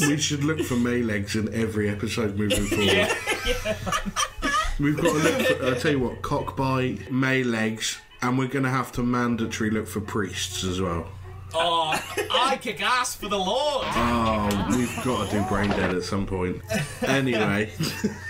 We should look for May legs in every episode moving forward. We've got to look for, I'll tell you what, cock cockbite, May legs, and we're going to have to mandatory look for priests as well. Oh, I kick ass for the Lord. Oh, we've got to do Braindead at some point. Anyway.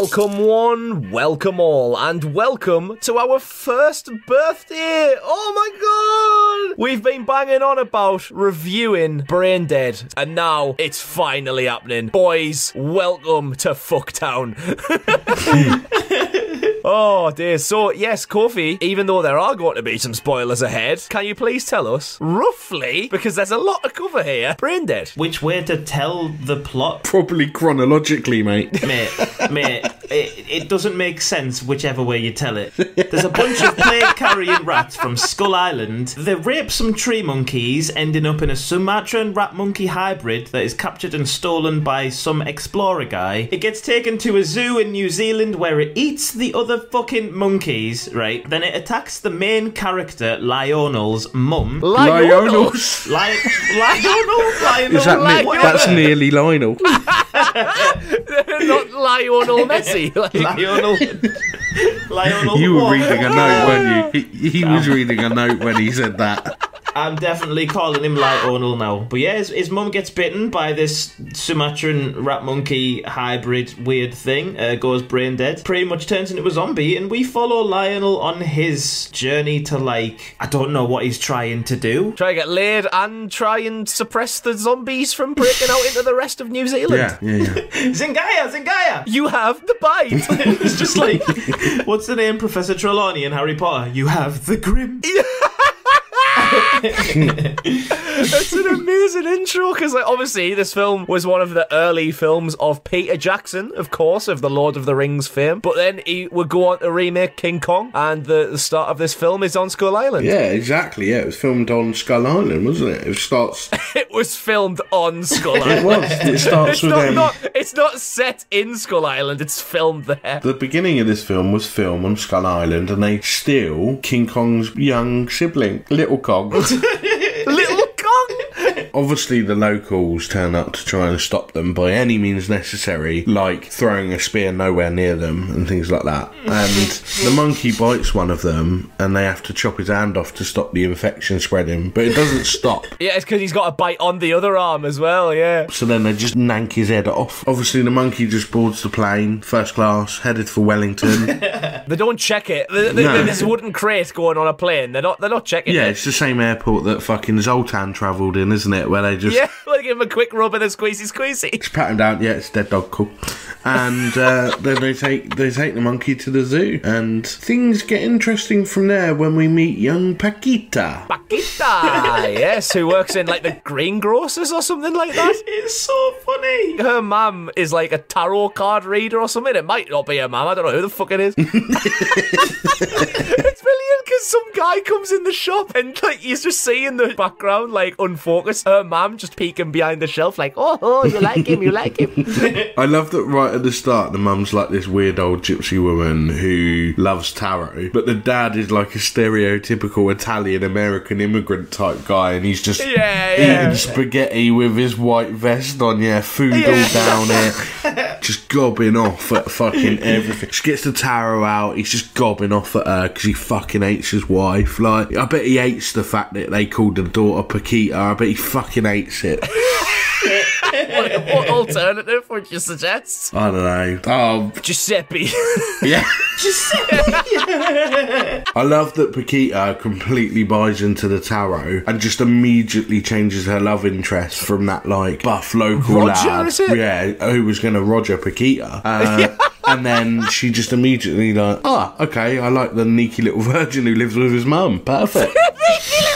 Welcome one, welcome all, and welcome to our first birthday! Oh my god! We've been banging on about reviewing Braindead, and now it's finally happening. Boys, welcome to Fucktown. Oh dear. So yes, Kofi. Even though there are going to be some spoilers ahead, can you please tell us roughly, because there's a lot to cover here, Brain Dead? Which way to tell the plot, Probably chronologically, mate. mate? mate, it, it doesn't make sense whichever way you tell it. There's a bunch of plague-carrying rats from Skull Island. They rape some tree monkeys, ending up in a Sumatran rat monkey hybrid that is captured and stolen by some explorer guy. It gets taken to a zoo in New Zealand where it eats the other fucking monkeys, right? Then it attacks the main character, Lionel's mum. Lionel's. Li- Lionel? Lionel? Is that ne- What- that's nearly Lionel. Not Lionel Messi. Like, Lionel. Lionel. You were reading a note, weren't you? He, he was reading a note when he said that. I'm definitely calling him Lionel now. But yeah, his, his mum gets bitten by this Sumatran rat monkey hybrid weird thing, uh, goes brain dead, pretty much turns into a zombie, and we follow Lionel on his journey to, like, I don't know what he's trying to do. try to get laid and try and suppress the zombies from breaking out into the rest of New Zealand. Yeah, yeah, yeah. Zingaya, Zingaya! You have the bite. it's just like, what's the name, Professor Trelawney in Harry Potter? You have the grim. It's an amazing intro because, like, obviously, this film was one of the early films of Peter Jackson, of course, of the Lord of the Rings fame. But then he would go on to remake King Kong, and the, the start of this film is on Skull Island. Yeah, exactly. Yeah, it was filmed on Skull Island, wasn't it? It starts. It was filmed on Skull Island. It was. It starts It's with not, um, not. It's not set in Skull Island. It's filmed there. The beginning of this film was filmed on Skull Island, and they steal King Kong's young sibling, Little Kong. Kong. Obviously, the locals turn up to try and stop them by any means necessary, like throwing a spear nowhere near them and things like that. And the monkey bites one of them, and they have to chop his hand off to stop the infection spreading, but it doesn't stop. Yeah, it's because he's got a bite on the other arm as well. Yeah. So then they just nank his head off. Obviously, the monkey just boards the plane, first class, headed for Wellington. They don't check it. They, they, No. This wooden crate going on a plane. They're not. They're not checking yeah, it. it's the same airport that fucking Zoltan travelled in, isn't it? Where they just Yeah, like give him a quick rub and a squeezy squeezy. Just pat him down. Yeah, it's dead dog. Cool. And uh, then they take they take the monkey to the zoo, and things get interesting from there when we meet young Paquita. Paquita, yes, who works in like the greengrocers or something like that. It's so funny. Her mum is like a tarot card reader or something. It might not be her mum. I don't know who the fuck it is. It's brilliant because some guy comes in the shop and like he's just seeing the background like unfocused. Her mum just peeking behind the shelf like, oh, oh, you like him, you like him. I love that right at the start, the mum's like this weird old gypsy woman who loves tarot, but the dad is like a stereotypical Italian American immigrant type guy, and he's just Yeah, yeah. eating spaghetti with his white vest on, yeah, food all down it, just gobbing off at fucking everything. She gets the tarot out, he's just gobbing off at her because he fucking hates his wife. Like, I bet he hates the fact that they called the daughter Paquita. I bet he fucking hates it. what, what alternative would you suggest? I don't know. Oh, Giuseppe. yeah. I love that Paquita completely buys into the tarot and just immediately changes her love interest from that like buff local Roger, lad, is it? yeah, who was going to Roger Paquita, uh, and then she just immediately like, ah, okay, I like the sneaky little virgin who lives with his mum. Perfect. he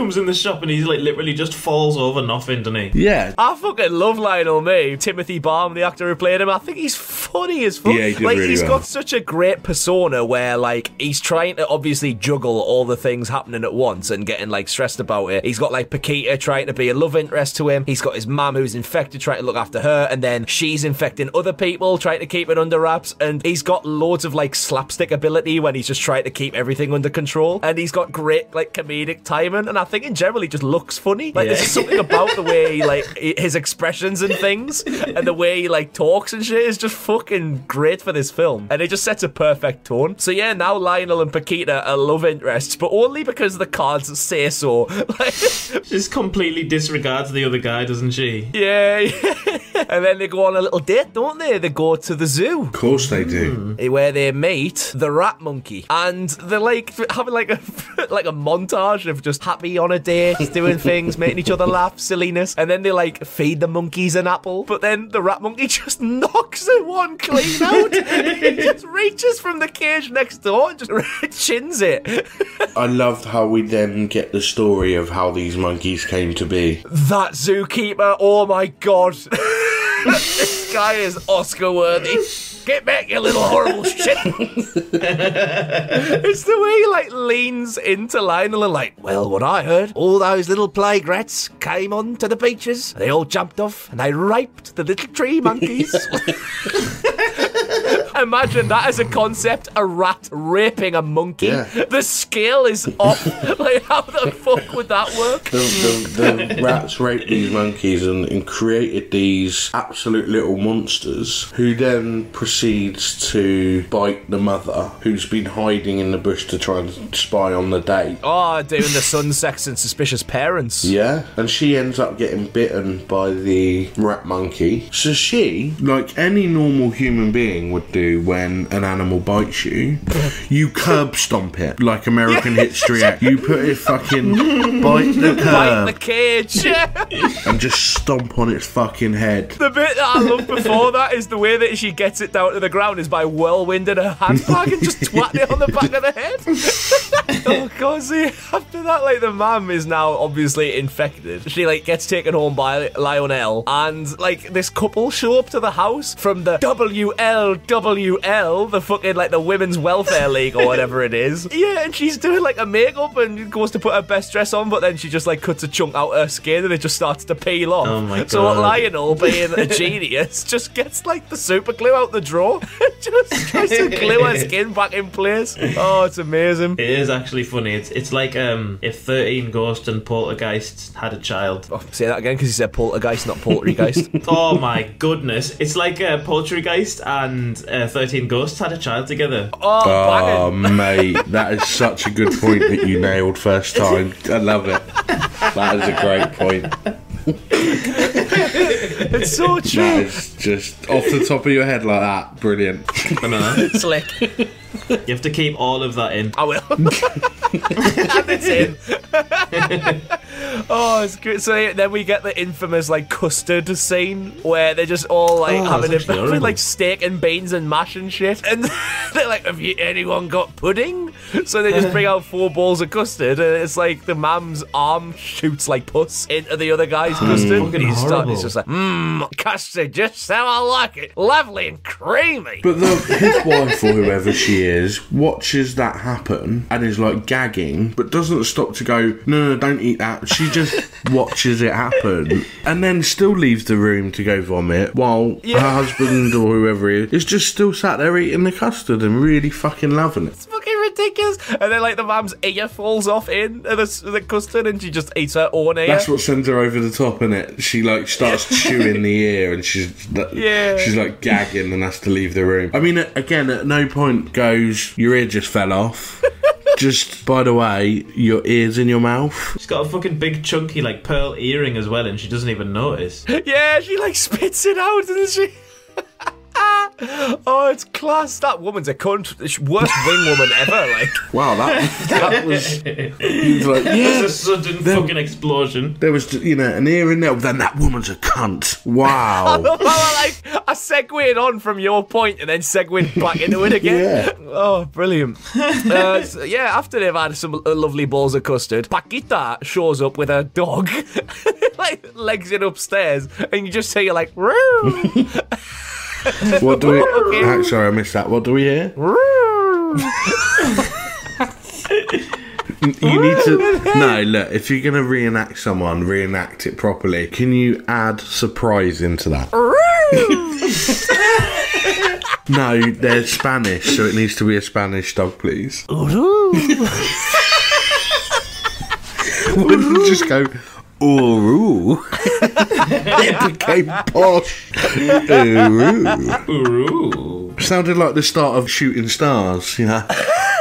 comes in the shop and he's like literally just falls over nothing, doesn't he? Yeah. I fucking love Lionel May. Timothy Balme, the actor who played him, I think he's funny as fuck. Yeah, he did like really he's well. got such a great persona where like he's trying to obviously juggle all the things happening at once and getting like stressed about it. He's got like Paquita trying to be a love interest to him. He's got his mum who's infected trying to look after her, and then she's infecting other people trying to keep it under wraps. And he's got loads of like slapstick ability when he's just trying to keep everything under control. And he's got great like comedic timing. And I think in general he just looks funny. Like there's Yeah. just something about the way he like his expressions and things and the way he like talks and shit is just fucking great for this film and it just sets a perfect tone so yeah now lionel and paquita are love interests but only because the cards say so like Just completely disregards the other guy, doesn't she? yeah, yeah. And then they go on a little date don't they? They go to the zoo. Of course they do. Eh, where they meet the rat monkey. And they're like having like a like a montage of just happy on a date doing things making each other laugh silliness. And then they like feed the monkeys an apple. But then the rat monkey just knocks the one clean out. He just reaches from the cage next door and just chins it. I loved how we then get the story of how these monkeys came to be. that zookeeper oh my god this guy is oscar worthy Get back, you little horrible shit! it's the way he like leans into Lionel and like, well, what I heard, all those little plague rats came onto the beaches. They all jumped off and they raped the little tree monkeys. Imagine that as a concept, a rat raping a monkey. Yeah. The scale is off. like, how the fuck would that work? The, the, the rats raped these monkeys and, and created these absolute little monsters who then proceeds to bite the mother who's been hiding in the bush to try and spy on the date. Oh, doing the sun sex and suspicious parents. Yeah, and she ends up getting bitten by the rat monkey. So she, like any normal human being would do when an animal bites you, you curb stomp it like American History X. You put it fucking bite the curb. Bite the cage. and just stomp on its fucking head. The bit that I love before that is the way that she gets it down to the ground is by whirlwinding her handbag and just twatting it on the back of the head. oh god, see, after that, like the mum is now obviously infected. She like gets taken home by Lionel, and like this couple show up to the house from the WLWL, the fucking like the Women's Welfare League or whatever it is. Yeah, and she's doing like a makeup and goes to put her best dress on, but then she just like cuts a chunk out of her skin and it just starts to peel off. Oh my So God. Lionel, being a genius, just gets like the super glue out the drawer, just tries to glue her skin back in place. Oh, it's amazing. It is actually funny. It's it's like um if thirteen Ghosts and Poltergeists had a child. Oh, say that again because he said poltergeist, not poultrygeist. Oh my goodness! It's like uh, Poltergeist and uh, Thirteen Ghosts had a child together. Oh, Oh, mate, that is such a good point that you nailed first time. I love it. That is a great point. It's so That true. is just off the top of your head like that. Brilliant. I know. Slick. You have to keep all of that in. I will. and it's in. oh, it's good. So then we get the infamous like custard scene where they're just all like Oh, having, that's a, actually having horrible. like steak and beans and mash and shit, and they're like, "Have you anyone got pudding?" So they just bring out four balls of custard, and it's like the mam's arm shoots like puss into the other guy's hmm, custard. Fucking and he's, start- he's just like, "Mmm, custard, just how I like it, lovely and creamy." But the, his wife or whoever she is watches that happen and is like gagging, but doesn't stop to go, no, no, don't eat that. She just watches it happen and then still leaves the room to go vomit while Yeah. her husband or whoever is is just still sat there eating the custard and really fucking loving it. It's fucking ridiculous. And then like the mam's ear falls off in the, the custard, and she just eats her own ear. That's what sends her over the top, is it? She like starts chewing the ear, and she's Yeah. she's like gagging and has to leave the room. I mean, again, at no point goes your ear just fell off. just by the way, your ear's in your mouth. She's got a fucking big chunky like pearl earring as well, and she doesn't even notice. Yeah, she like spits it out, doesn't she? Oh, it's class. That woman's a cunt. Worst wing woman ever. Like, Wow, that that was. He was like, There's yeah. a sudden fucking explosion. There was, you know, an ear in there. Then that woman's a cunt. Wow. well, like I segued on from your point and then segued back into it again. Yeah. Oh, brilliant. uh, so, yeah, after they've had some uh, lovely balls of custard, Paquita shows up with her dog, like legs it upstairs, and you just hear like, "Roo, What do we? Ah, sorry, I missed that. What do we hear? You need to. No, look. If you're gonna reenact someone, reenact it properly. Can you add surprise into that? No, they're Spanish, so it needs to be a Spanish dog, please. Wouldn't you just go, ooh, it became posh. Ooh. Ooh. Sounded like the start of Shooting Stars, you know.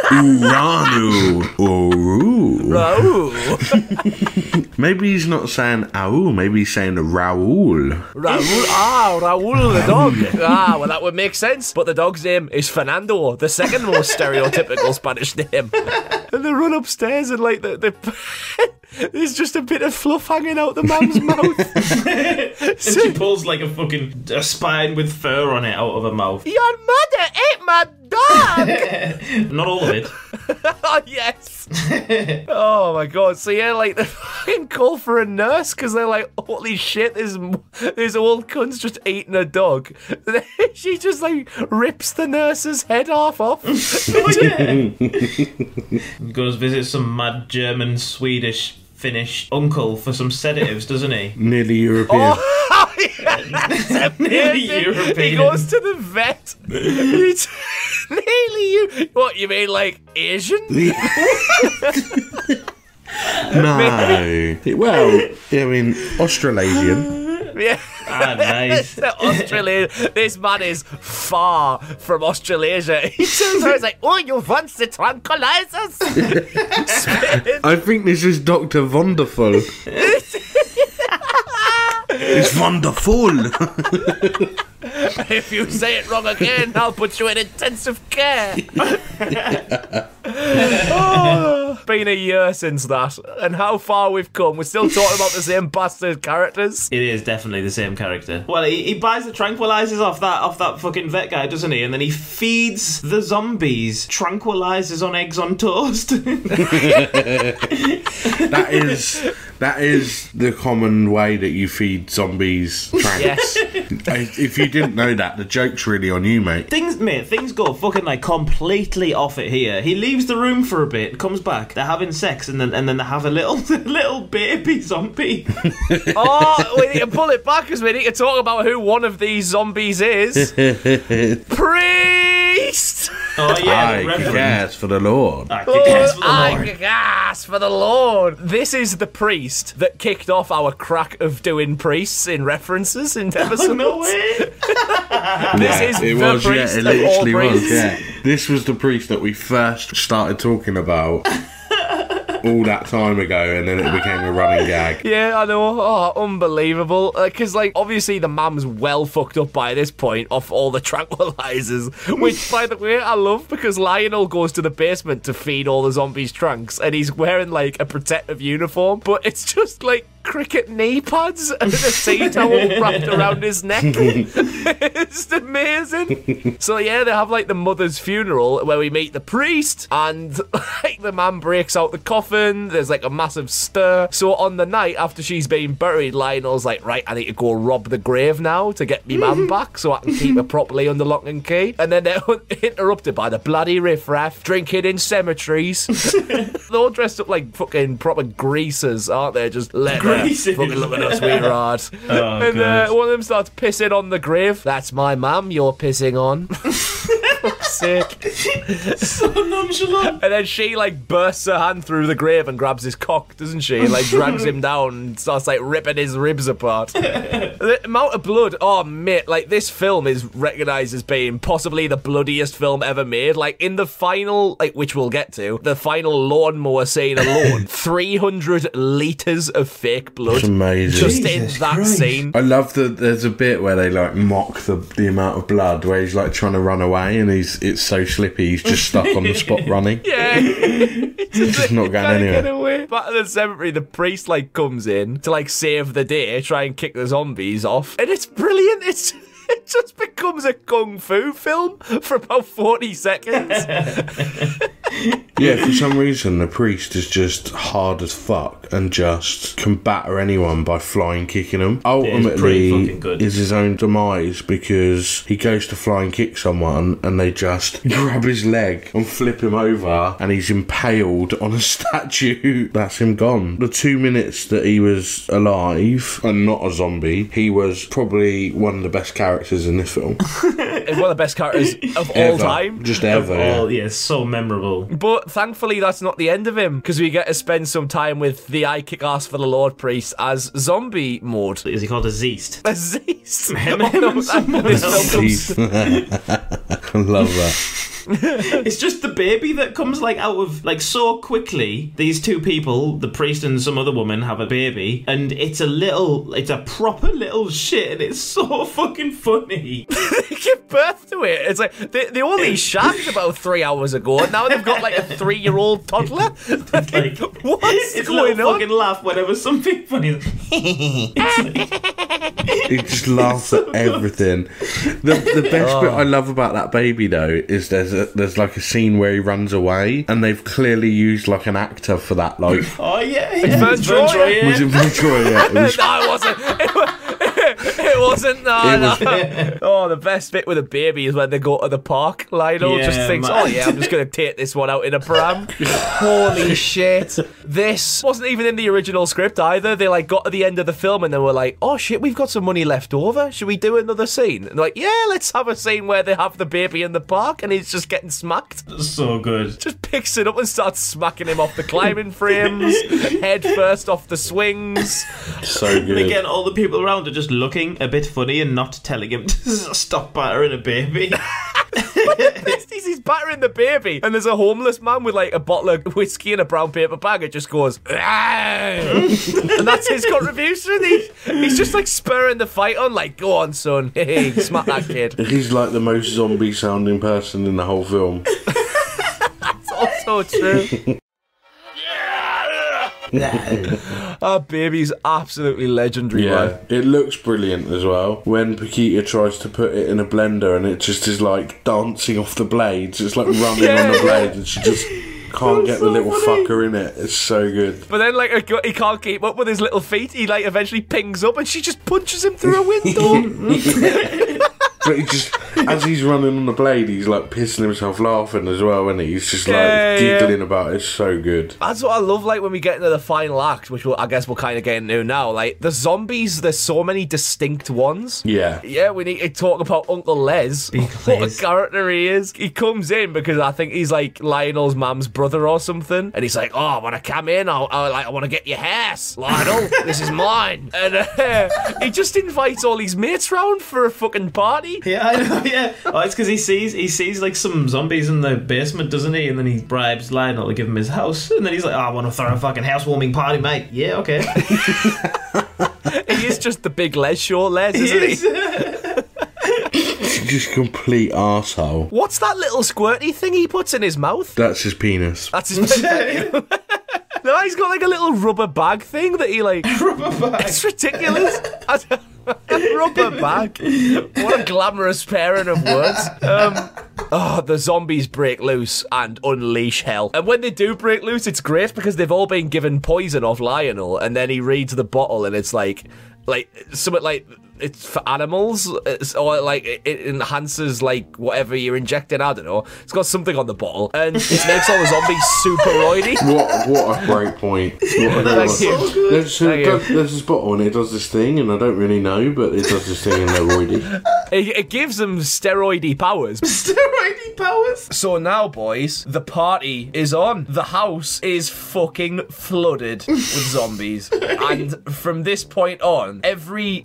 Uranu. Ooh. Raoul. Maybe he's not saying ow, maybe he's saying Raoul. Raoul. Ah, Raoul the dog. Ah, well, that would make sense. But the dog's name is Fernando, the second most stereotypical Spanish name. And they run upstairs and, like, the, the there's just a bit of fluff hanging out the mum's mouth. And she pulls like a fucking a spine with fur on it out of her mouth. Your mother ate my dog. Not all of it. oh, yes. oh, my God. So, yeah, like, they fucking call for a nurse because they're like, holy shit, this, this old cunt's just eating a dog. she just, like, rips the nurse's head half off. Oh, yeah. Goes visit some mad German, Swedish, Finnish uncle for some sedatives, doesn't he? Nearly European. Oh, yeah. Nearly He goes to the vet. He's nearly you. What, you mean, like, Asian? no. Well, I mean, Australasian. Yeah. Ah, nice. Australia. This man is far from Australasia. He turns around, he's like, "Oh, you want the tranquilizers?" Spit. I think this is Dr. Wonderful. it's wonderful. if you say it wrong again, I'll put you in intensive care. oh, been a year since that, and how far we've come. We're still talking about the same bastard characters. It is definitely the same character. Well, he, he buys the tranquilizers off that off that fucking vet guy, doesn't he? And then he feeds the zombies tranquilizers on eggs on toast. That is that is the common way that you feed zombies tranks. Yes. if you didn't know that, the joke's really on you, mate. things, mate, things go fucking like completely off it here. He leaves the room for a bit, comes back, they're having sex, and then and then they have a little little baby zombie. Oh, we need to pull it back because we need to talk about who one of these zombies is. Priest! Oh yeah, I the reverend. guess for the Lord. I guess for the oh, I gas for the Lord. This is the priest that kicked off our crack of doing priests in references in episodes. Oh, no way. This is it the was, priest yeah, it all literally was, priests. yeah. This was the priest that we first started talking about all that time ago, and then it became a running gag. Yeah, I know. Oh, unbelievable. Uh, because, like, obviously the mum's well fucked up by this point off all the tranquilizers. Which, by the way, I love because Lionel goes to the basement to feed all the zombies trunks and he's wearing, like, a protective uniform, but it's just, like, cricket knee pads and a tea towel wrapped around his neck. it's amazing. So, yeah, they have, like, the mother's funeral where we meet the priest and, like, the man breaks out the coffin. There's, like, a massive stir. So, on the night after she's been buried, Lionel's like, right, I need to go rob the grave now to get me man back so I can keep her properly under lock and key. And then they're interrupted by the bloody riffraff drinking in cemeteries. they're all dressed up like fucking proper greasers, aren't they? Just let her fucking look at us, sweetheart. Oh, and uh, one of them starts pissing on the grave. That's my mum you're pissing on. fuck's sake. so nonchalant. And then she like bursts her hand through the grave and grabs his cock, doesn't she? And like drags him down and starts like ripping his ribs apart. the amount of blood, oh mate, like this film is recognised as being possibly the bloodiest film ever made. Like in the final, like which we'll get to, the final lawnmower scene alone, 300 litres of fake blood. It's amazing. Just Jesus in that Christ. scene. I love that there's a bit where they like mock the, the amount of blood where he's like trying to run away and he's it's so slippy he's just stuck on the spot running. Yeah. He's just not going Can't get anywhere. away. Back to the cemetery, the priest like comes in to like save the day, try and kick the zombies off, and it's brilliant. It's it just becomes a kung fu film for about forty seconds. Yeah, for some reason the priest is just hard as fuck and just can batter anyone by flying kicking them. Ultimately, good. is his own demise because he goes to fly and kick someone and they just grab his leg and flip him over and he's impaled on a statue. That's him gone. The two minutes that he was alive and not a zombie, he was probably one of the best characters in this film. one of the best characters of all time. Just ever. Oh, yeah, so memorable. But thankfully, that's not the end of him because we get to spend some time with the I kick ass for the Lord priest as zombie mode. Is he called a Zeist? Aziz. Him- him and someone this else. film He's- I love that. It's just the baby that comes like out of like so quickly. These two people, the priest and some other woman, have a baby, and it's a little, it's a proper little shit, and it's so fucking funny. they give birth to it. It's like they, they only shagged about three hours ago, and now they've got like a three year old toddler. Like, What's it's a going little on? fucking laugh whenever something funny. He just laughs at everything. The the best Oh. bit I love about that baby though is there's a, there's like a scene where he runs away and they've clearly used like an actor for that. Like Oh yeah, yeah. It's Vern Troyer. Troyer. was it Victoria? It was no, it wasn't. It, wa- it wasn't. No, It was- no. Oh, the best bit with a baby is when they go to the park. Lionel Yeah, just thinks, man. "Oh yeah, I'm just gonna take this one out in a pram." Holy shit! This wasn't even in the original script either. They like got to the end of the film and they were like, "Oh shit, we've got some money left over. Should we do another scene?" And like, "Yeah, let's have a scene where they have the baby in the park and he's just getting smacked." So good. just picks it up and starts smacking him off the climbing frames, head first off the swings. so good. And again, all the people around are just looking a bit funny and not telling him to stop battering a baby. He's, he's battering the baby, and there's a homeless man with like a bottle of whiskey and a brown paper bag. It just goes, and that's his contribution. He, he's just like spurring the fight on, like, "Go on, son, hey, smack that kid." He's like the most zombie sounding person in the whole film. that's also true. Our baby's absolutely legendary. Yeah, man. it looks brilliant as well. When Paquita tries to put it in a blender and it just is like dancing off the blades, it's like running on the Yeah. blades and she just can't get the little fucker in it. It's so good. But then, like, he can't keep up with his little feet. He like eventually pings up, and she just punches him through a window. But he just, as he's running on the blade, he's like pissing himself laughing as well, and he? he's just like Yeah, yeah. giggling about it. It's so good. That's what I love, like when we get into the final act, which we'll, I guess we'll kind of get into now. Like the zombies, there's so many distinct ones. Yeah. Yeah, we need to talk about Uncle Les. What a character he is. He comes in because I think he's like Lionel's mum's brother or something, and he's like, "Oh, I want to come in. I, I like, I want to get your house, Lionel. this is mine." And uh, he just invites all his mates round for a fucking party. Yeah, I know. Yeah, oh, it's because he sees he sees like some zombies in the basement, doesn't he? And then he bribes Lionel to give him his house, and then he's like, oh, "I want to throw a fucking housewarming party, mate." Yeah, okay. He is just the big Les show, Les, isn't he? He's just complete arsehole. What's that little squirty thing he puts in his mouth? That's his penis. That's his. no, he's got like a little rubber bag thing that he like. Rubber bag. It's ridiculous. Rubber bag. What a glamorous pairing of words. Um, oh, the zombies break loose and unleash hell. And when they do break loose, it's great because they've all been given poison off Lionel, and then he reads the bottle, and it's like, like something like it's for animals, it's, or like it, it enhances like whatever you're injecting. I don't know. It's got something on the bottle, and it makes all the zombies super roidy. What what a great point. What a Thank you. There's, Thank you. there's this bottle and it does this thing, and I don't really know, but it does this thing, and they're roidy. It, it gives them steroidy powers. Steroidy powers. So now, boys, the party is on. The house is fucking flooded with zombies. And from this point on, every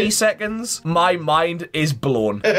30 seconds, my mind is blown.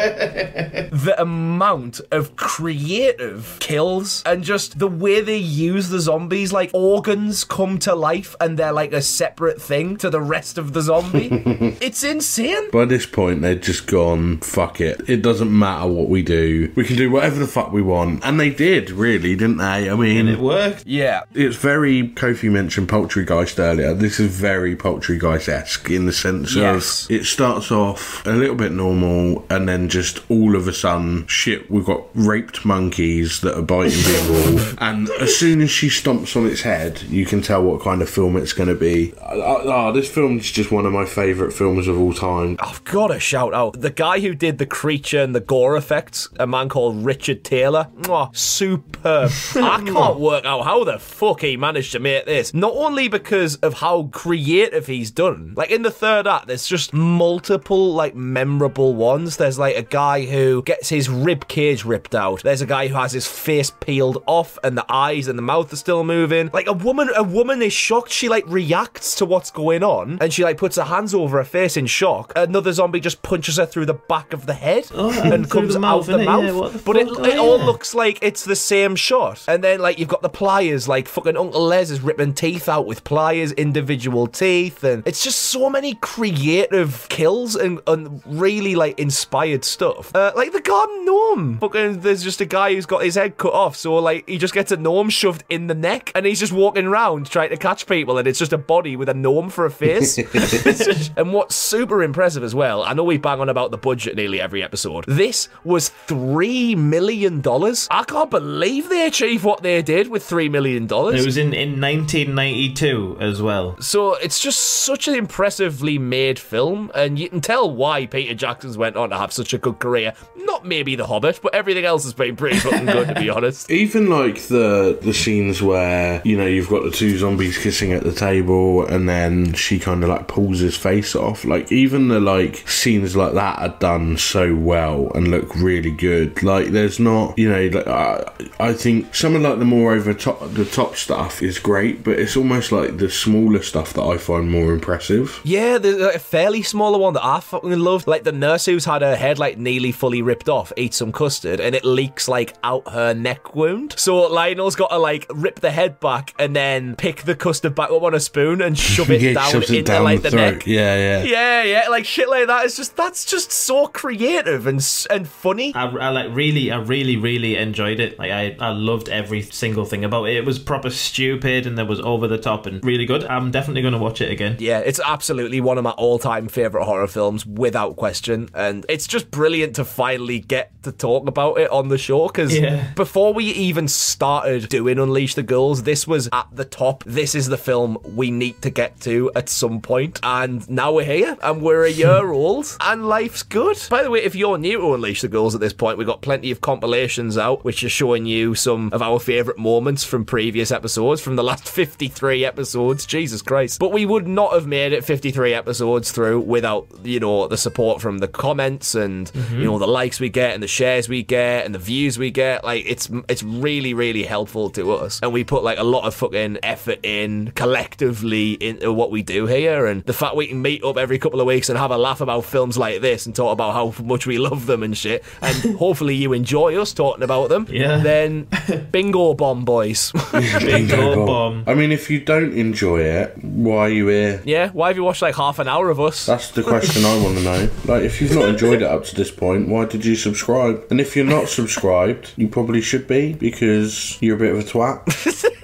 The amount of creative kills and just the way they use the zombies, like organs come to life and they're like a separate thing to the rest of the zombie. it's insane. By this point, they'd just gone, fuck it. It doesn't matter what we do. We can do whatever the fuck we want. And they did, really, didn't they? I mean, It worked. Yeah. it's very Kofi mentioned Poultrygeist earlier. This is very Poultrygeist esque in the sense Yes. of it starts off a little bit normal and then just all of a sudden, shit, we've got raped monkeys that are biting people. and as soon as she stomps on its head, you can tell what kind of film it's going to be. Oh, this film's just one of my favourite films of all time. I've got to shout out the guy who did the creature and the gore effects, a man called Richard Taylor. Mwah, superb. I can't work out how the fuck he managed to make this. Not only because of how creative he's done, like in the third act, there's just multiple like memorable ones. There's like a guy who gets his rib cage ripped out. There's a guy who has his face peeled off and the eyes and the mouth are still moving. Like a woman, a woman is shocked. She like reacts to what's going on and she like puts her hands over her face in shock. Another zombie just punches her through the back of the head oh, and and comes the mouth, out the mouth. Yeah, the but it, Oh, all looks like it's the same shot. And then like you've got the pliers, like fucking Uncle Les is ripping teeth out with pliers, individual teeth, and it's just so many creative kills and, and really like inspired stuff. Uh, like the garden gnome. Fucking there's just a guy who's got his head cut off, so like he just gets a gnome shoved in the neck and he's just walking around trying to catch people and it's just a body with a gnome for a face. And what's super impressive as well, I know we bang on about the budget nearly every episode. This was three million dollars. I can't believe they achieved what they did with three million dollars. It was in, in 1992 as well. So it's just such an impressively made film, and you can tell why Peter Jackson's went on to have such a good career. Not maybe The Hobbit, but everything else has been pretty fucking good, to be honest. Even like the the scenes where you know you've got the two zombies kissing at the table, and then she kind of like pulls his face off. Like even the like scenes like that are done so well and look really good. Like there's not you know like, I, I think some of like the more over top the top stuff is great, but it's almost like the smaller stuff that I find more impressive. Yeah, a fairly smaller one that I fucking loved. Like the nurse who's had her head like nearly fully ripped off, eats some custard, and it leaks like out her neck wound. So Lionel's got to like rip the head back and then pick the custard back up on a spoon and shove it Yeah, down shoves it down like the the, neck. Yeah, yeah. Yeah, yeah, like shit like that. It's just that's just so creative and and funny. I, I like really, I really, really enjoyed it. Like I, I loved every single thing about it. It was proper stupid and there was over the top and really good. I'm definitely going to watch it again. Yeah, it's absolutely one of my all-time favorite horror films, without question, and it's just brilliant to finally get to talk about it on the show. Because Yeah. before we even started doing Unleash the Ghouls, this was at the top. This is the film we need to get to at some point, and now we're here, and we're a year old, and life's good. By the way, if you're new to Unleash the Ghouls at this point, we've got plenty of compilations out, which are showing you some of our favorite moments from previous episodes, from the last 53 episodes. Jesus Christ. But we would not have made it 53 episodes through without, you know, the support from the comments and, you know, the likes we get and the shares we get and the views we get. Like, it's it's really, really helpful to us. And we put, like, a lot of fucking effort in collectively into uh, what we do here. And the fact we can meet up every couple of weeks and have a laugh about films like this and talk about how much we love them and shit. And hopefully you enjoy us talking about them. Yeah. Then bingo bomb, boys. Bingo bomb. I mean, if you don't enjoy it, why are you here? yeah, why have you watched like half an hour of us? That's the question I want to know. Like, if you've not enjoyed it up to this point, why did you subscribe? And if you're not subscribed, you probably should be because you're a bit of a twat.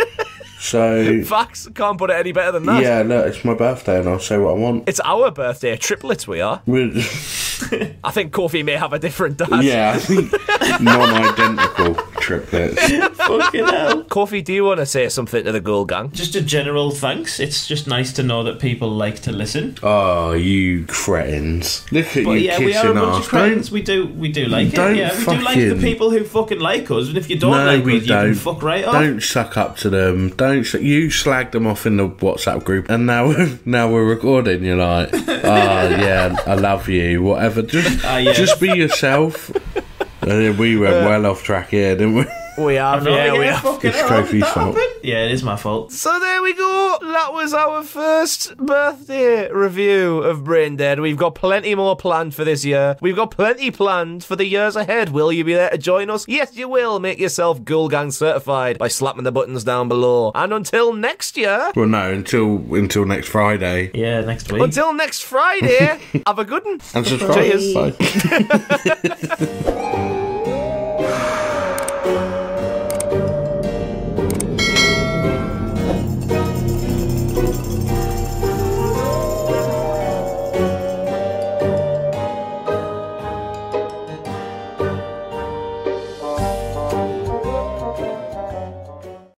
So, Facts can't put it any better than that. yeah, look, it's my birthday and I'll say what I want. It's our birthday, triplets we are. We're- I think Kofi may have a different dad. yeah, I think non-identical triplets. Fucking hell. Kofi, do you want to say something to the Ghoul Gang? Just a general thanks. It's just nice to know that people like to listen. Oh, you cretins! Look at But you yeah, we are a kissing bunch ass. of cretins. We do, we do like Don't it. Yeah, we do like the people who fucking like us. And if you don't no, like we us, you don't. can fuck right off. Don't suck up to them. Don't. Sh- you slagged them off in the WhatsApp group, and now we're, now we're recording. You're like, oh yeah, I love you. Whatever. Just Ah, yeah. just be yourself. And we went well off track here, didn't we? We have, No, yeah, we have. fucking It's hell, Kofi's fault. happen? Yeah, it is my fault. So there we go. That was our first birthday review of Braindead. We've got plenty more planned for this year. We've got plenty planned for the years ahead. Will you be there to join us? Yes, you will. Make yourself Ghoul Gang certified by slapping the buttons down below. And until next year, Well, no, until until next Friday. Yeah, next week. until next Friday, have a good one. And subscribe. Cheers. Bye.